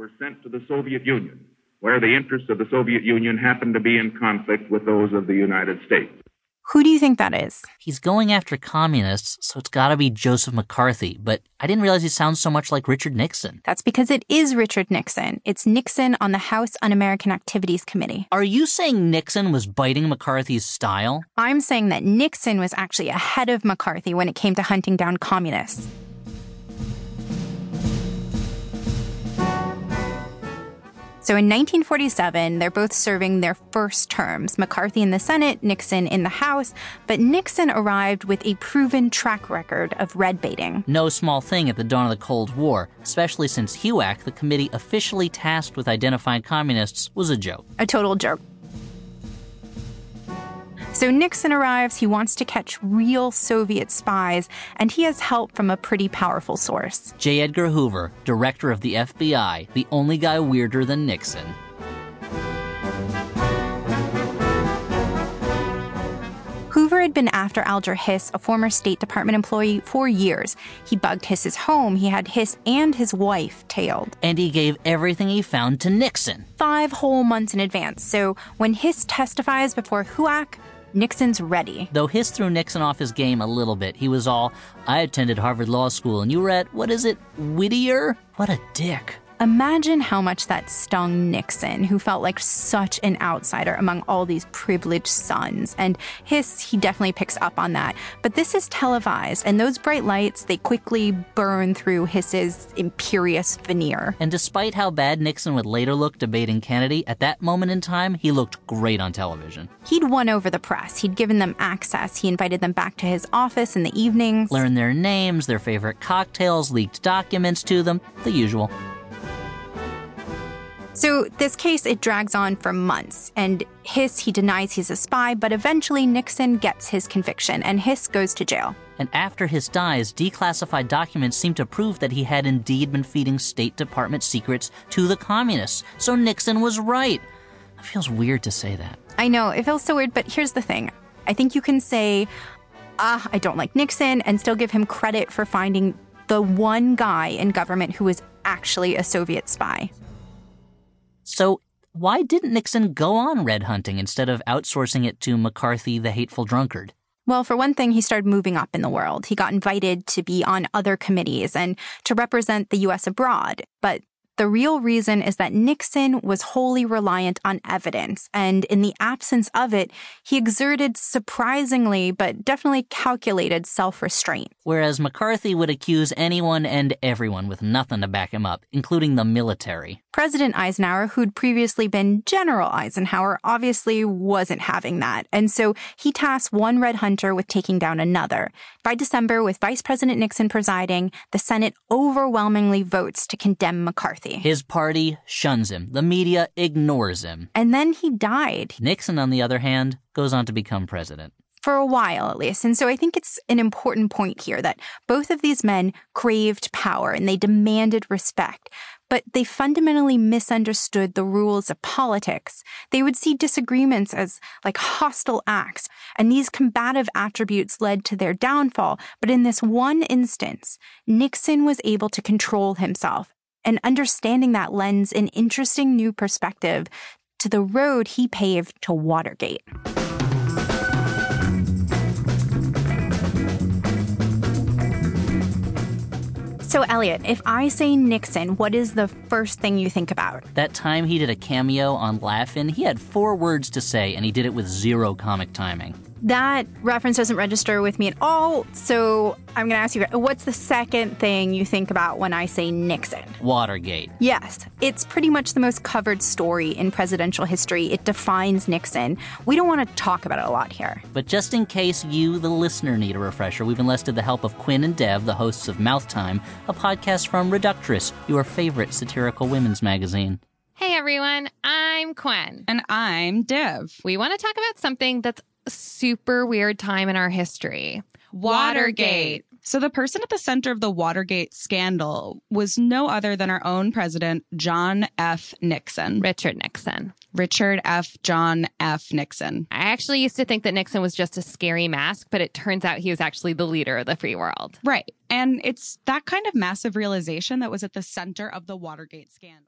were sent to the Soviet Union, where the interests of the Soviet Union happened to be in conflict with those of the United States. Who do you think that is? He's going after communists, so it's gotta be Joseph McCarthy, but I didn't realize he sounds so much like Richard Nixon. That's because it is Richard Nixon. It's Nixon on the House Un American Activities Committee. Are you saying Nixon was biting McCarthy's style? I'm saying that Nixon was actually ahead of McCarthy when it came to hunting down communists. So in 1947, they're both serving their first terms McCarthy in the Senate, Nixon in the House. But Nixon arrived with a proven track record of red baiting. No small thing at the dawn of the Cold War, especially since HUAC, the committee officially tasked with identifying communists, was a joke. A total joke. So Nixon arrives, he wants to catch real Soviet spies, and he has help from a pretty powerful source. J. Edgar Hoover, director of the FBI, the only guy weirder than Nixon. Hoover had been after Alger Hiss, a former State Department employee, for years. He bugged Hiss's home. He had Hiss and his wife tailed. And he gave everything he found to Nixon. Five whole months in advance. So when Hiss testifies before HUAC, Nixon's ready. Though Hiss threw Nixon off his game a little bit. He was all, I attended Harvard Law School and you were at, what is it, Whittier? What a dick. Imagine how much that stung Nixon, who felt like such an outsider among all these privileged sons. And Hiss, he definitely picks up on that. But this is televised, and those bright lights, they quickly burn through Hiss's imperious veneer. And despite how bad Nixon would later look debating Kennedy, at that moment in time, he looked great on television. He'd won over the press. He'd given them access. He invited them back to his office in the evenings. Learned their names, their favorite cocktails, leaked documents to them, the usual. So this case it drags on for months and Hiss he denies he's a spy, but eventually Nixon gets his conviction and Hiss goes to jail. And after Hiss dies, declassified documents seem to prove that he had indeed been feeding State Department secrets to the communists. So Nixon was right. It feels weird to say that. I know, it feels so weird, but here's the thing. I think you can say, ah, I don't like Nixon, and still give him credit for finding the one guy in government who was actually a Soviet spy. So, why didn't Nixon go on red hunting instead of outsourcing it to McCarthy, the hateful drunkard? Well, for one thing, he started moving up in the world. He got invited to be on other committees and to represent the U.S. abroad. But the real reason is that Nixon was wholly reliant on evidence, and in the absence of it, he exerted surprisingly but definitely calculated self restraint. Whereas McCarthy would accuse anyone and everyone with nothing to back him up, including the military. President Eisenhower, who'd previously been General Eisenhower, obviously wasn't having that, and so he tasked one red hunter with taking down another. By December, with Vice President Nixon presiding, the Senate overwhelmingly votes to condemn McCarthy. His party shuns him. The media ignores him. And then he died. Nixon, on the other hand, goes on to become president. For a while, at least. And so I think it's an important point here that both of these men craved power and they demanded respect but they fundamentally misunderstood the rules of politics. They would see disagreements as like hostile acts, and these combative attributes led to their downfall. But in this one instance, Nixon was able to control himself, and understanding that lends an interesting new perspective to the road he paved to Watergate. So, Elliott, if I say Nixon, what is the first thing you think about? That time he did a cameo on Laugh-In, he had four words to say, and he did it with zero comic timing. That reference doesn't register with me at all. So I'm going to ask you what's the second thing you think about when I say Nixon? Watergate. Yes. It's pretty much the most covered story in presidential history. It defines Nixon. We don't want to talk about it a lot here. But just in case you, the listener, need a refresher, we've enlisted the help of Quinn and Dev, the hosts of Mouth Time, a podcast from Reductress, your favorite satirical women's magazine. Hey everyone, I'm Quinn. And I'm Dev. We want to talk about something that's super weird time in our history. Watergate. So, the person at the center of the Watergate scandal was no other than our own president, John F. Nixon. Richard Nixon. Richard F. John F. Nixon. I actually used to think that Nixon was just a scary mask, but it turns out he was actually the leader of the free world. Right. And it's that kind of massive realization that was at the center of the Watergate scandal.